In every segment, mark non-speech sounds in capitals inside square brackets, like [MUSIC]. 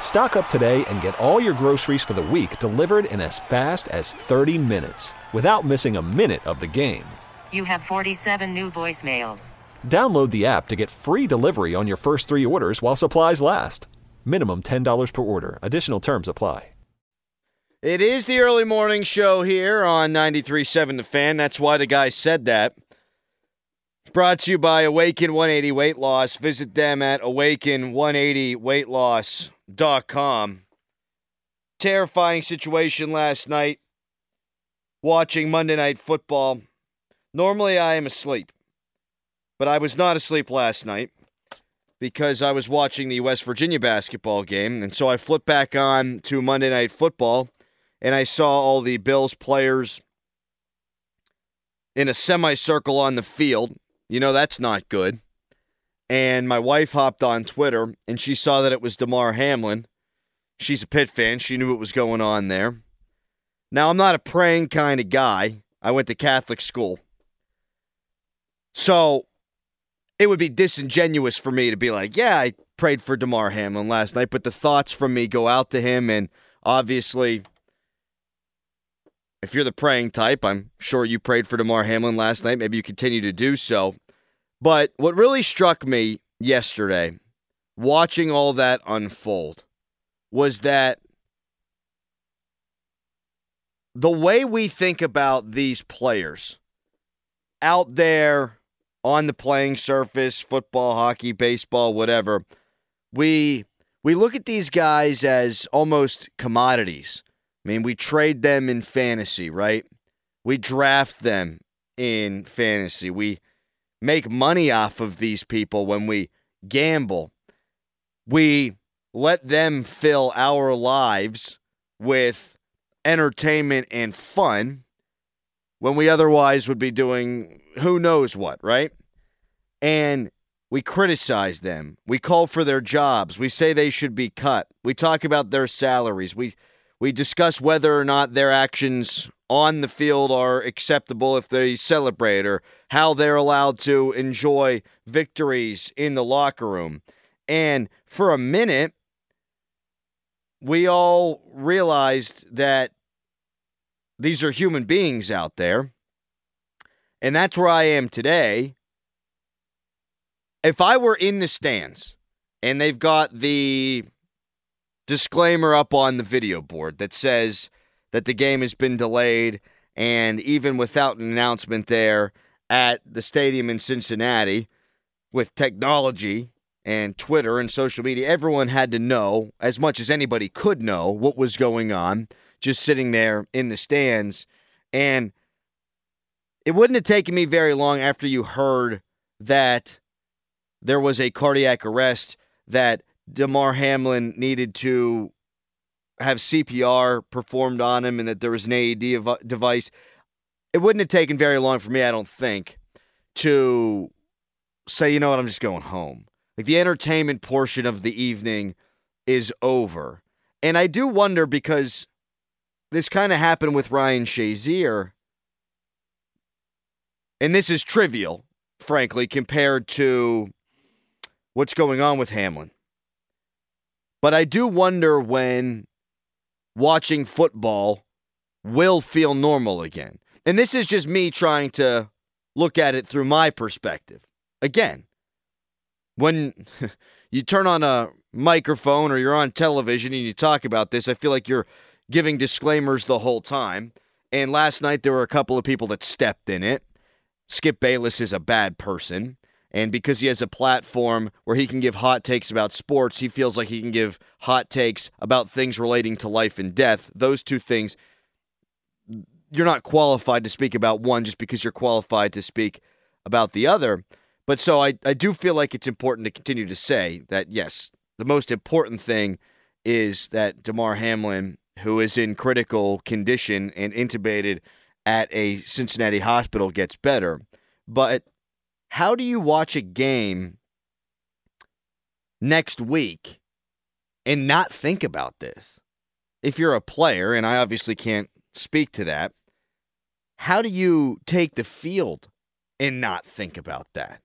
Stock up today and get all your groceries for the week delivered in as fast as 30 minutes without missing a minute of the game. You have 47 new voicemails. Download the app to get free delivery on your first three orders while supplies last. Minimum $10 per order. Additional terms apply. It is the early morning show here on 93.7 The Fan. That's why the guy said that. Brought to you by Awaken 180 Weight Loss. Visit them at awaken180weightloss.com. Terrifying situation last night watching Monday Night Football. Normally I am asleep, but I was not asleep last night because I was watching the West Virginia basketball game. And so I flipped back on to Monday Night Football and I saw all the Bills players in a semicircle on the field. You know, that's not good. And my wife hopped on Twitter and she saw that it was Damar Hamlin. She's a Pitt fan. She knew what was going on there. Now, I'm not a praying kind of guy. I went to Catholic school. So it would be disingenuous for me to be like, yeah, I prayed for Damar Hamlin last night, but the thoughts from me go out to him. And obviously, if you're the praying type, I'm sure you prayed for Damar Hamlin last night. Maybe you continue to do so. But what really struck me yesterday, watching all that unfold, was that the way we think about these players out there on the playing surface, football, hockey, baseball, whatever, we we look at these guys as almost commodities. I mean, we trade them in fantasy, right? We draft them in fantasy. We make money off of these people when we gamble. We let them fill our lives with entertainment and fun when we otherwise would be doing who knows what, right? And we criticize them. We call for their jobs. We say they should be cut. We talk about their salaries. We we discuss whether or not their actions on the field are acceptable if they celebrate or how they're allowed to enjoy victories in the locker room. And for a minute, we all realized that these are human beings out there. And that's where I am today. If I were in the stands and they've got the disclaimer up on the video board that says that the game has been delayed, and even without an announcement there at the stadium in Cincinnati, with technology and Twitter and social media, everyone had to know as much as anybody could know what was going on just sitting there in the stands. And it wouldn't have taken me very long after you heard that there was a cardiac arrest, that Damar Hamlin needed to have CPR performed on him and that there was an AED device. It wouldn't have taken very long for me, I don't think, to say, you know what, I'm just going home. Like the entertainment portion of the evening is over. And I do wonder because this kind of happened with Ryan Shazier. And this is trivial, frankly, compared to what's going on with Hamlin. But I do wonder when watching football will feel normal again. And this is just me trying to look at it through my perspective. Again, when [LAUGHS] you turn on a microphone or you're on television and you talk about this, I feel like you're giving disclaimers the whole time. And last night there were a couple of people that stepped in it. Skip Bayless is a bad person And because he has a platform where he can give hot takes about sports, he feels like he can give hot takes about things relating to life and death. Those two things, you're not qualified to speak about one just because you're qualified to speak about the other. But so I, I do feel like it's important to continue to say that, yes, the most important thing is that Damar Hamlin, who is in critical condition and intubated at a Cincinnati hospital, gets better. But how do you watch a game next week and not think about this? If you're a player, and I obviously can't speak to that, how do you take the field and not think about that?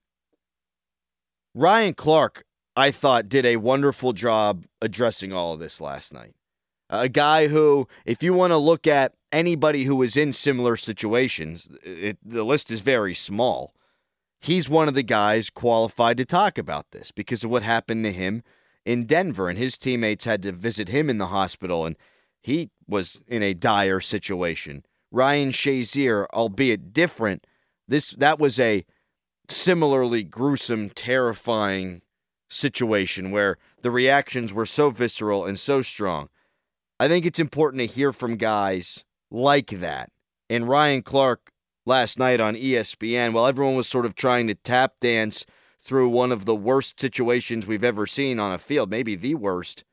Ryan Clark, I thought, did a wonderful job addressing all of this last night. A guy who, if you want to look at anybody who is in similar situations, it, the list is very small he's one of the guys qualified to talk about this because of what happened to him in Denver. And his teammates had to visit him in the hospital, and he was in a dire situation. Ryan Shazier, albeit different, this that was a similarly gruesome, terrifying situation where the reactions were so visceral and so strong. I think it's important to hear from guys like that. And Ryan Clark last night on ESPN while everyone was sort of trying to tap dance through one of the worst situations we've ever seen on a field, maybe the worst.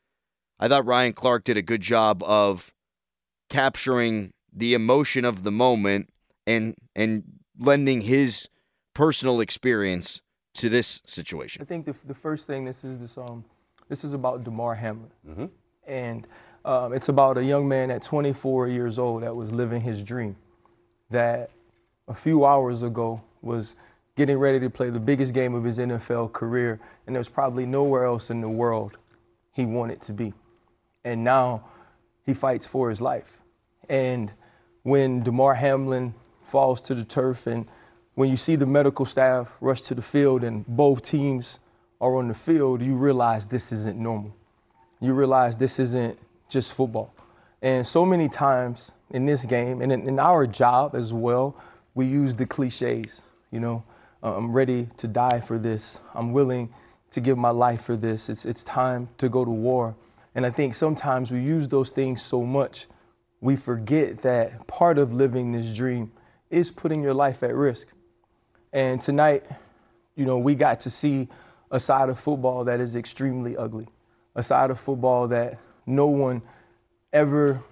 I thought Ryan Clark did a good job of capturing the emotion of the moment and and lending his personal experience to this situation. I think the, the first thing this is this um this is about Damar Hamlin, mm-hmm. and um, it's about a young man at 24 years old that was living his dream, that a few hours ago was getting ready to play the biggest game of his NFL career, and there's probably nowhere else in the world he wanted to be. And now he fights for his life. And when Damar Hamlin falls to the turf, and when you see the medical staff rush to the field and both teams are on the field, you realize this isn't normal. You realize this isn't just football. And so many times in this game, and in, in our job as well, we use the cliches, you know, uh, I'm ready to die for this. I'm willing to give my life for this. It's, it's time to go to war. And I think sometimes we use those things so much, we forget that part of living this dream is putting your life at risk. And tonight, you know, we got to see a side of football that is extremely ugly, a side of football that no one ever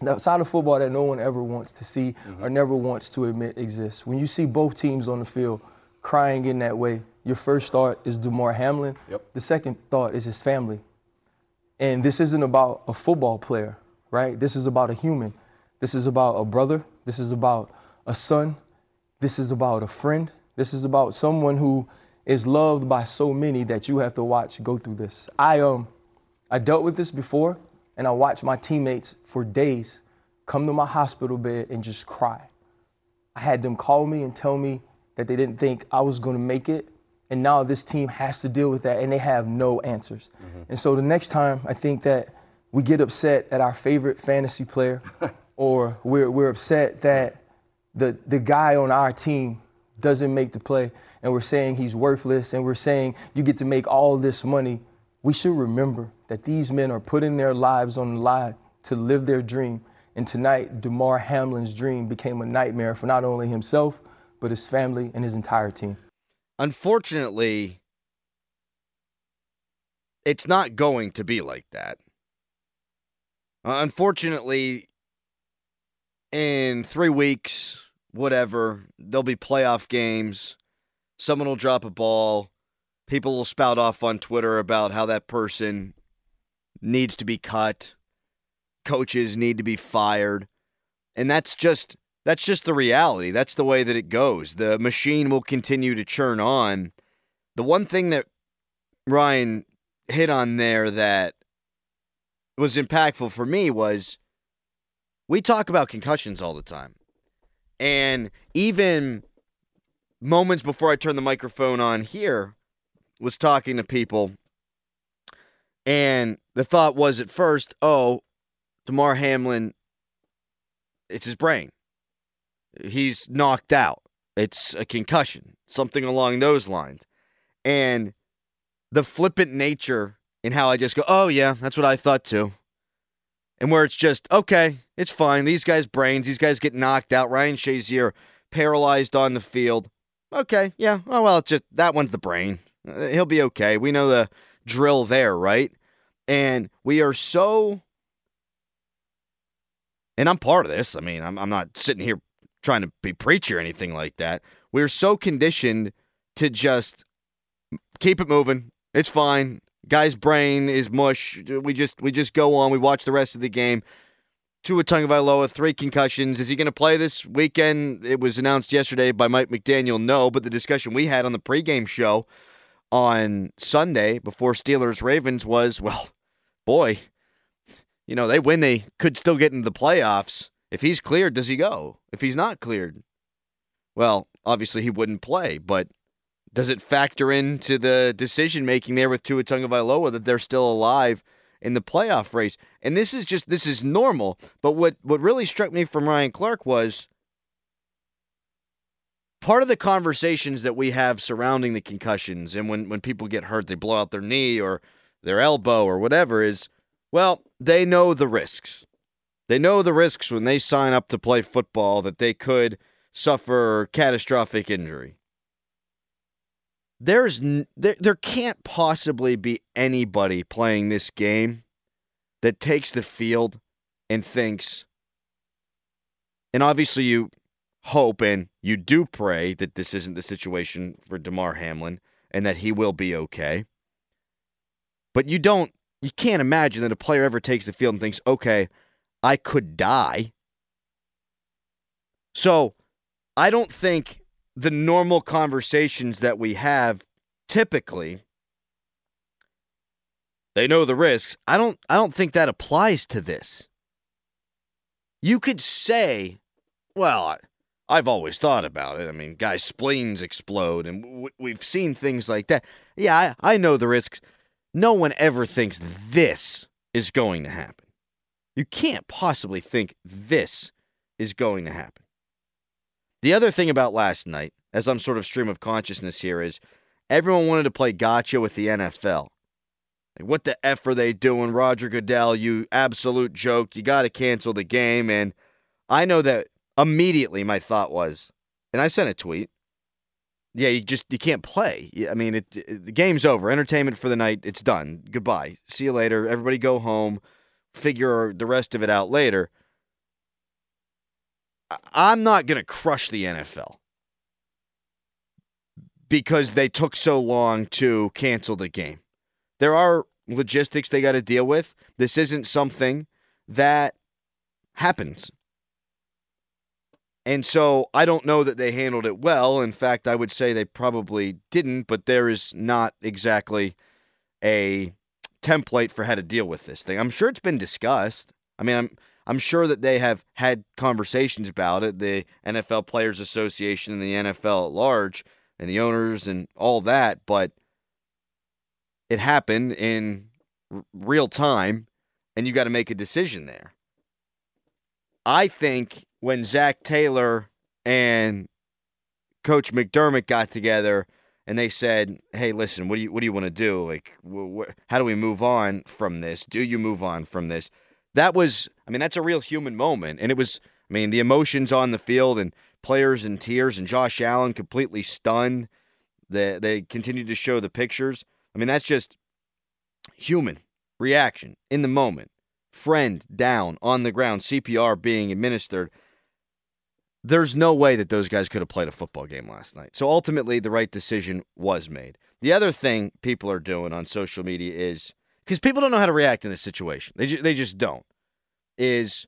the side of football that no one ever wants to see mm-hmm. or never wants to admit exists. When you see both teams on the field crying in that way, your first thought is Damar Hamlin. Yep. The second thought is his family. And this isn't about a football player, right? This is about a human. This is about a brother. This is about a son. This is about a friend. This is about someone who is loved by so many that you have to watch go through this. I um I dealt with this before and I watched my teammates for days come to my hospital bed and just cry. I had them call me and tell me that they didn't think I was going to make it. And now this team has to deal with that and they have no answers. Mm-hmm. And so the next time I think that we get upset at our favorite fantasy player [LAUGHS] or we're, we're upset that the, the guy on our team doesn't make the play and we're saying he's worthless and we're saying you get to make all this money, we should remember that these men are putting their lives on the line to live their dream. And tonight, Damar Hamlin's dream became a nightmare for not only himself, but his family and his entire team. Unfortunately, it's not going to be like that. Uh, unfortunately, in three weeks, whatever, there'll be playoff games. Someone will drop a ball. People will spout off on Twitter about how that person needs to be cut. Coaches need to be fired. And that's just that's just the reality. That's the way that it goes. The machine will continue to churn on. The one thing that Ryan hit on there that was impactful for me was we talk about concussions all the time. And even moments before I turn the microphone on here was talking to people and the thought was at first, oh, Damar Hamlin, it's his brain. He's knocked out. it's a concussion, something along those lines. And the flippant nature in how I just go, oh, yeah, that's what I thought too. And where it's just, okay, it's fine. These guys' brains, these guys get knocked out. Ryan Shazier paralyzed on the field. Okay, yeah, oh, well, it's just that one's the brain. Uh, he'll be okay. We know the drill there, right? And we are so, and I'm part of this. I mean, I'm, I'm not sitting here trying to be preachy or anything like that. We're so conditioned to just keep it moving. It's fine. Guy's brain is mush. We just we just go on. We watch the rest of the game. Tua Tagovailoa, three concussions. Is he going to play this weekend? It was announced yesterday by Mike McDaniel. No, but the discussion we had on the pregame show on Sunday before Steelers Ravens was, well, boy, you know they win. They could still get into the playoffs. If he's cleared, does he go? If he's not cleared, well, obviously he wouldn't play. But does it factor into the decision making there with Tua Tagovailoa that they're still alive in the playoff race? And this is just this is normal. But what what really struck me from Ryan Clark was part of the conversations that we have surrounding the concussions and when when people get hurt, they blow out their knee or their elbow or whatever is well, they know the risks. They know the risks when they sign up to play football that they could suffer catastrophic injury. There's n- there, there can't possibly be anybody playing this game that takes the field and thinks and obviously you hope and you do pray that this isn't the situation for Damar Hamlin and that he will be okay. But you don't you can't imagine that a player ever takes the field and thinks, "Okay, I could die. So I don't think the normal conversations that we have typically they know the risks. I don't I don't think that applies to this. You could say, well, I've always thought about it. I mean, guys' spleens explode, and we've seen things like that. Yeah, I, I know the risks. No one ever thinks this is going to happen. You can't possibly think this is going to happen. The other thing about last night, as I'm sort of stream of consciousness here, is everyone wanted to play gotcha with the NFL. Like, what the F are they doing? Roger Goodell, you absolute joke. You got to cancel the game. And I know that immediately my thought was, and I sent a tweet. Yeah, you just you can't play. I mean, it, it, the game's over. Entertainment for the night. It's done. Goodbye. See you later. Everybody go home figure the rest of it out later. I'm not going to crush the NFL because they took so long to cancel the game. There are logistics they got to deal with. This isn't something that happens. And so I don't know that they handled it well. In fact, I would say they probably didn't, but there is not exactly a template for how to deal with this thing. I'm sure it's been discussed. I mean, I'm I'm sure that they have had conversations about it, the NFL Players Association and the NFL at large, and the owners and all that, but it happened in r- real time, and you got to make a decision there. I think when Zac Taylor and Coach McDermott got together and they said, "Hey, listen, what do you what do you want to do? Like, wh- wh- how do we move on from this? Do you move on from this?" That was, I mean, that's a real human moment, and it was, I mean, the emotions on the field and players in tears, and Josh Allen completely stunned. They they continued to show the pictures. I mean, that's just human reaction in the moment. Friend down on the ground, CPR being administered there's no way that those guys could have played a football game last night. So ultimately, the right decision was made. The other thing people are doing on social media is because people don't know how to react in this situation. They ju- they just don't. Is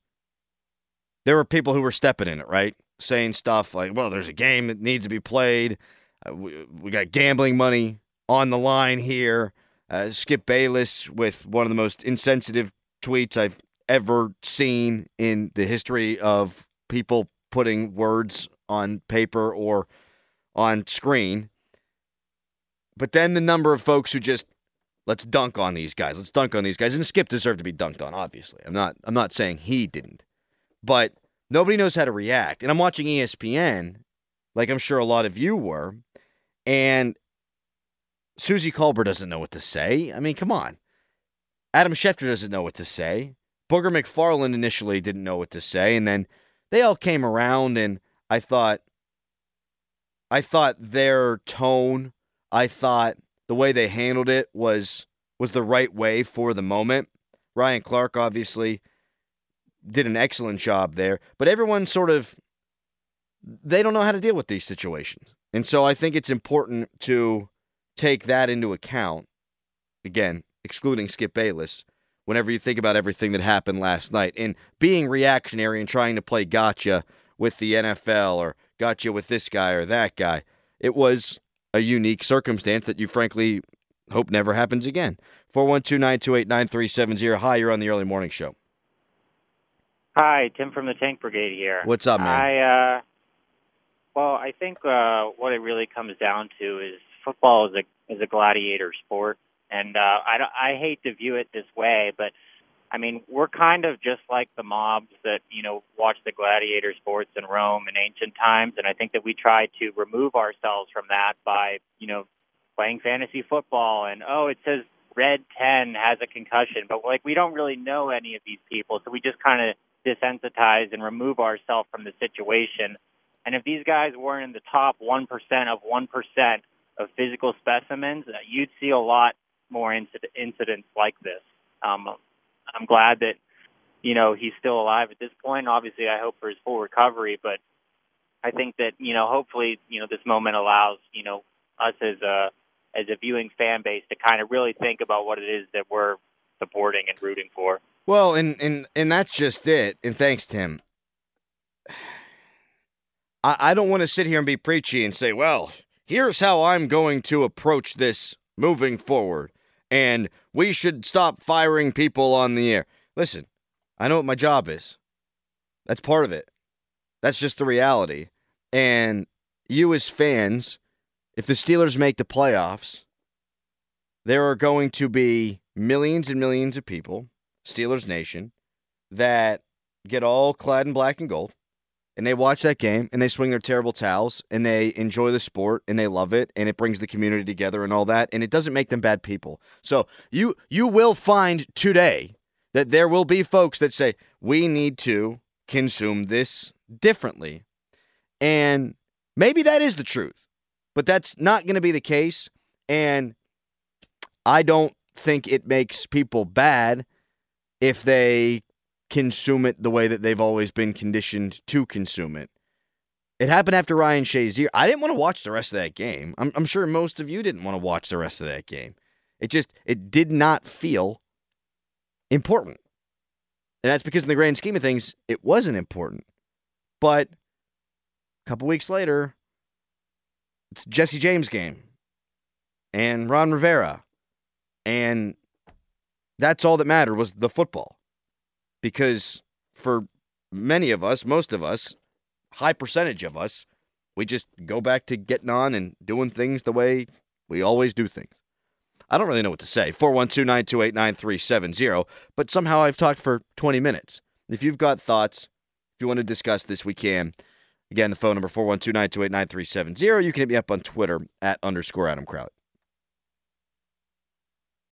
there were people who were stepping in it, right? Saying stuff like, "Well, there's a game that needs to be played. Uh, we, we got gambling money on the line here." Uh, Skip Bayless with one of the most insensitive tweets I've ever seen in the history of people putting words on paper or on screen. But then the number of folks who just let's dunk on these guys. Let's dunk on these guys. And Skip deserved to be dunked on, obviously. I'm not I'm not saying he didn't. But nobody knows how to react. And I'm watching ESPN like I'm sure a lot of you were. And Suzy Kolber doesn't know what to say. I mean, come on. Adam Schefter doesn't know what to say. Booger McFarland initially didn't know what to say, and then they all came around, and I thought, I thought their tone, I thought the way they handled it was was the right way for the moment. Ryan Clark obviously did an excellent job there, but everyone sort of they don't know how to deal with these situations. And so I think it's important to take that into account. Again, excluding Skip Bayless, whenever you think about everything that happened last night and being reactionary and trying to play gotcha with the NFL or gotcha with this guy or that guy. It was a unique circumstance that you frankly hope never happens again. 412 928 9370. Hi, you're on the early morning show. Hi, Tim from the Tank Brigade here. What's up, man? I, uh, well, I think uh, what it really comes down to is football is a is a gladiator sport, and uh, I I hate to view it this way, but I mean we're kind of just like the mobs that you know watch the gladiator sports in Rome in ancient times, and I think that we try to remove ourselves from that by you know playing fantasy football and oh it says red 10 has a concussion. But like we don't really know any of these people. So we just kind of desensitize and remove ourselves from the situation. And if these guys weren't in the top 1% of 1% of physical specimens, uh, you'd see a lot more incident, incidents like this. Um, I'm glad that you know he's still alive at this point. Obviously, I hope for his full recovery, but I think that you know hopefully you know this moment allows you know us as a as a viewing fan base to kind of really think about what it is that we're supporting and rooting for. Well, and and and that's just it. And thanks, Tim. I, I don't want to sit here and be preachy and say, well, here's how I'm going to approach this moving forward. And we should stop firing people on the air. Listen, I know what my job is. That's part of it. That's just the reality. And you, as fans, if the Steelers make the playoffs, there are going to be millions and millions of people, Steelers Nation, that get all clad in black and gold and they watch that game and they swing their terrible towels and they enjoy the sport and they love it and it brings the community together and all that and it doesn't make them bad people. So you you will find today that there will be folks that say we need to consume this differently. And maybe that is the truth. But that's not going to be the case and I don't think it makes people bad if they consume it the way that they've always been conditioned to consume it. It happened after Ryan Shazier. I didn't want to watch the rest of that game. I'm, I'm sure most of you didn't want to watch the rest of that game. It just it did not feel important. And that's because in the grand scheme of things, it wasn't important. But a couple weeks later, it's Jesse James game and Ron Rivera. And that's all that mattered was the football because for many of us, most of us, high percentage of us, we just go back to getting on and doing things the way we always do things. I don't really know what to say. 412 928 9370, but somehow I've talked for 20 minutes. If you've got thoughts, if you want to discuss this, we can. Again, the phone number 412 928 9370. You can hit me up on Twitter at underscore Adam Crowley.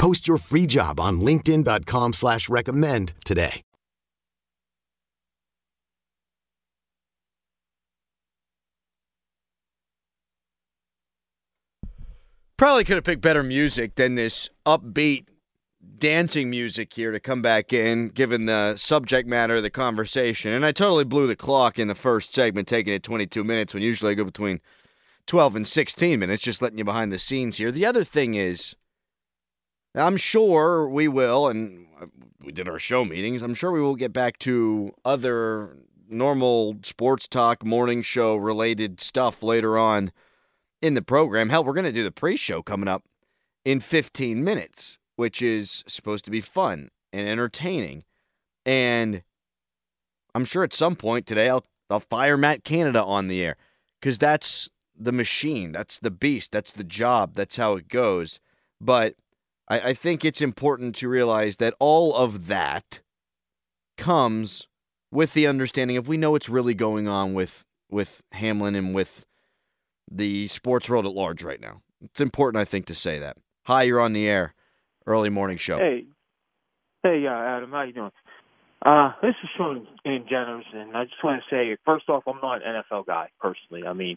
Post your free job on LinkedIn.com slash recommend today. Probably could have picked better music than this upbeat dancing music here to come back in, given the subject matter of the conversation. And I totally blew the clock in the first segment, taking it 22 minutes when usually I go between 12 and 16 minutes, just letting you behind the scenes here. The other thing is, I'm sure we will, and uh, we did our show meetings. I'm sure we will get back to other normal sports talk, morning show related stuff later on in the program. Hell, we're going to do the pre show coming up in 15 minutes, which is supposed to be fun and entertaining. And I'm sure at some point today I'll I'll fire Matt Canada on the air because that's the machine, that's the beast, that's the job, that's how it goes. But I, I think it's important to realize that all of that comes with the understanding of we know what's really going on with with Hamlin and with the sports world at large right now. It's important, I think, to say that. Hi, you're on the air. Early morning show. Hey, hey, uh, Adam, how you doing? Uh, this is Sean in Jenners, and I just want to say, first off, I'm not an NFL guy personally. I mean,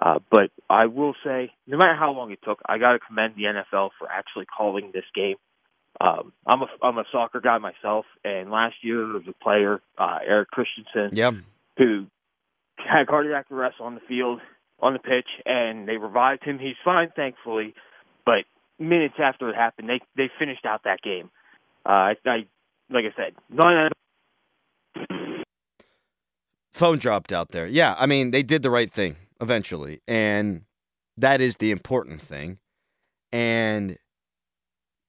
uh, but I will say, no matter how long it took, I got to commend the NFL for actually calling this game. Um, I'm a I'm a soccer guy myself, and last year there was a player, uh, Eric Christensen, Yep. who had cardiac arrest on the field, on the pitch, and they revived him. He's fine, thankfully, but minutes after it happened, they they finished out that game. Uh, I, I like I said, none phone dropped out there. Yeah, I mean, they did the right thing eventually, and that is the important thing. And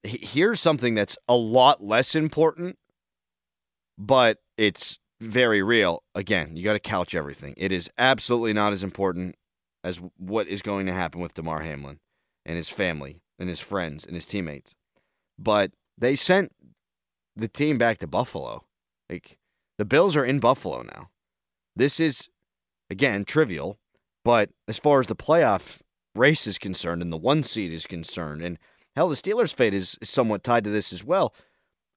here's something that's a lot less important, but it's very real. Again, you got to couch everything. It is absolutely not as important as what is going to happen with Damar Hamlin and his family and his friends and his teammates. But they sent the team back to Buffalo. Like the Bills are in Buffalo now. This is again trivial, but as far as the playoff race is concerned and the one seed is concerned, and hell, the Steelers' fate is, somewhat tied to this as well.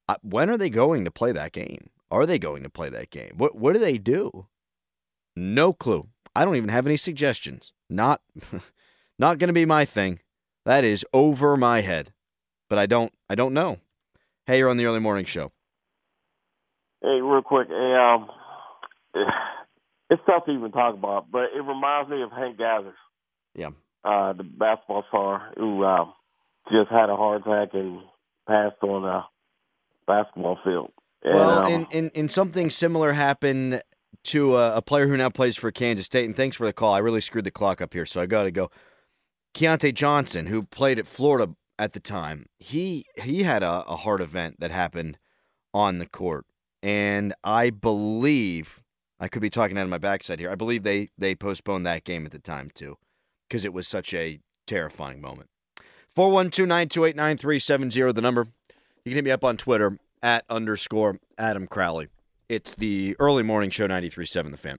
Uh, when are they going to play that game? Are they going to play that game? What What do they do? No clue. I don't even have any suggestions. Not, [LAUGHS] not going to be my thing. That is over my head. But I don't. I don't know. Hey, you're on the early morning show. Hey, real quick, hey, um, it's tough to even talk about, but it reminds me of Hank Gathers, Yeah. uh, the basketball star who uh, just had a heart attack and passed on a basketball field. And, Well, um, and, and, and something similar happened to a, a player who now plays for Kansas State. And thanks for the call. I really screwed the clock up here, so I got to go. Keyontae Johnson, who played at Florida at the time, he he had a, a heart event that happened on the court, and I believe I could be talking out of my backside here. I believe they they postponed that game at the time too, because it was such a terrifying moment. 412-928-9370, the number. You can hit me up on Twitter at underscore Adam Crowley. It's the early morning show 93.7 The Fan.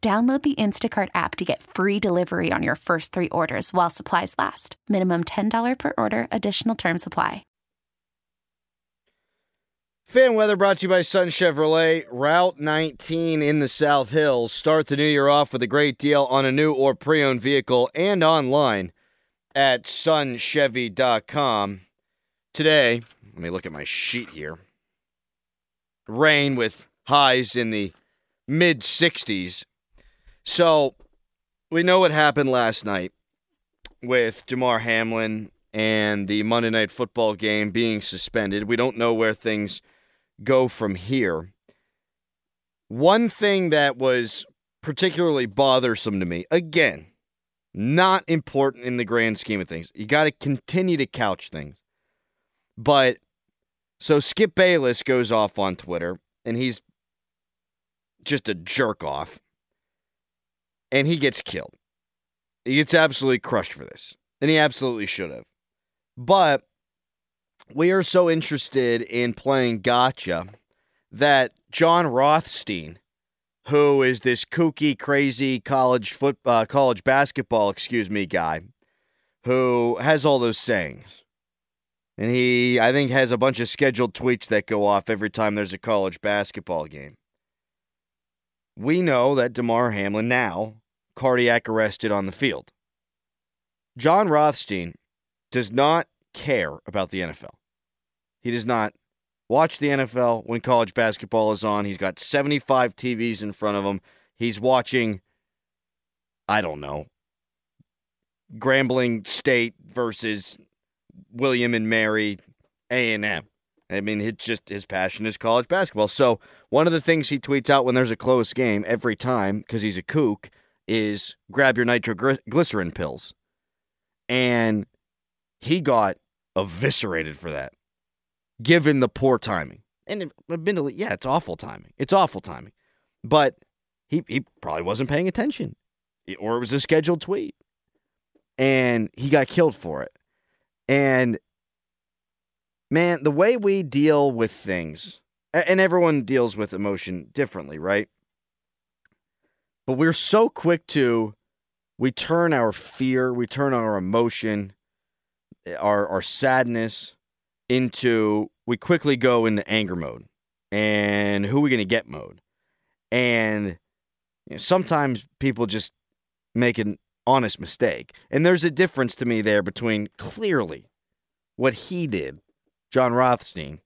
Download the Instacart app to get free delivery on your first three orders while supplies last. Minimum $10 per order, additional term supply. Fan weather brought to you by Sun Chevrolet. Route 19 in the South Hills. Start the new year off with a great deal on a new or pre owned vehicle and online at sunchevy.com. Today, let me look at my sheet here. Rain with highs in the mid 60s. So, we know what happened last night with Jamar Hamlin and the Monday Night Football game being suspended. We don't know where things go from here. One thing that was particularly bothersome to me, again, not important in the grand scheme of things. You got to continue to couch things. But so Skip Bayless goes off on Twitter and he's just a jerk off and he gets killed. He gets absolutely crushed for this, and he absolutely should have. But we are so interested in playing gotcha that Jon Rothstein, who is this kooky, crazy college foot, uh, college basketball, excuse me, guy, who has all those sayings, and he, I think, has a bunch of scheduled tweets that go off every time there's a college basketball game. We know that Damar Hamlin now cardiac arrested on the field. Jon Rothstein does not care about the NFL. He does not watch the NFL when college basketball is on. He's got 75 TVs in front of him. He's watching, I don't know, Grambling State versus William and Mary A&M. I mean, it's just his passion is college basketball. So one of the things he tweets out when there's a close game every time, because he's a kook, is grab your nitroglycerin pills. And he got eviscerated for that, given the poor timing. And admittedly, yeah, it's awful timing. It's awful timing. But he, he probably wasn't paying attention, or it was a scheduled tweet. And he got killed for it. And man, the way we deal with things, and everyone deals with emotion differently, right? But we're so quick to, we turn our fear, we turn our emotion, eh, our, our sadness into, we quickly go into anger mode and who are we going to get mode. And you know, sometimes people just make an honest mistake. And there's a difference to me there between clearly what he did, Jon Rothstein,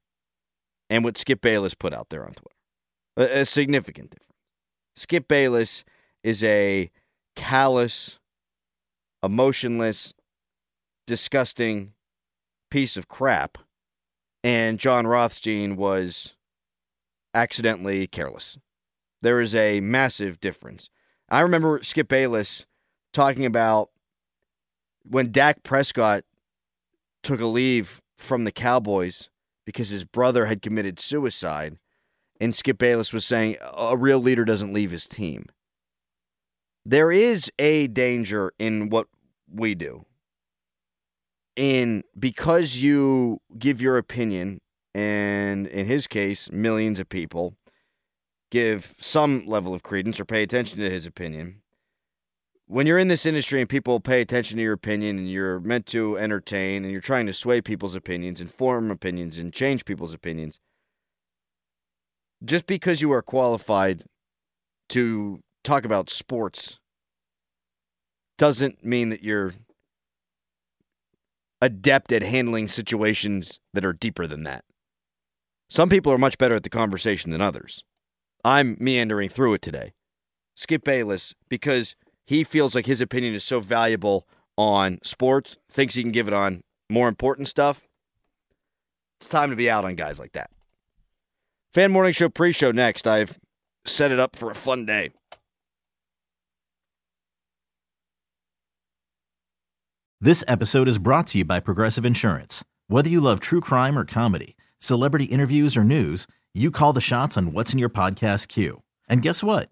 and what Skip Bayless put out there on Twitter. A, a significant difference. Skip Bayless is a callous, emotionless, disgusting piece of crap. And Jon Rothstein was accidentally careless. There is a massive difference. I remember Skip Bayless talking about when Dak Prescott took a leave from the Cowboys because his brother had committed suicide. And Skip Bayless was saying a real leader doesn't leave his team. There is a danger in what we do. In because you give your opinion, and in his case, millions of people give some level of credence or pay attention to his opinion when you're in this industry and people pay attention to your opinion and you're meant to entertain and you're trying to sway people's opinions and form opinions and change people's opinions, just because you are qualified to talk about sports doesn't mean that you're adept at handling situations that are deeper than that. Some people are much better at the conversation than others. I'm meandering through it today. Skip Bayless, because he feels like his opinion is so valuable on sports, thinks he can give it on more important stuff. It's time to be out on guys like that. Fan Morning Show pre show next. I've set it up for a fun day. This episode is brought to you by Progressive Insurance. Whether you love true crime or comedy, celebrity interviews or news, you call the shots on what's in your podcast queue. And guess what?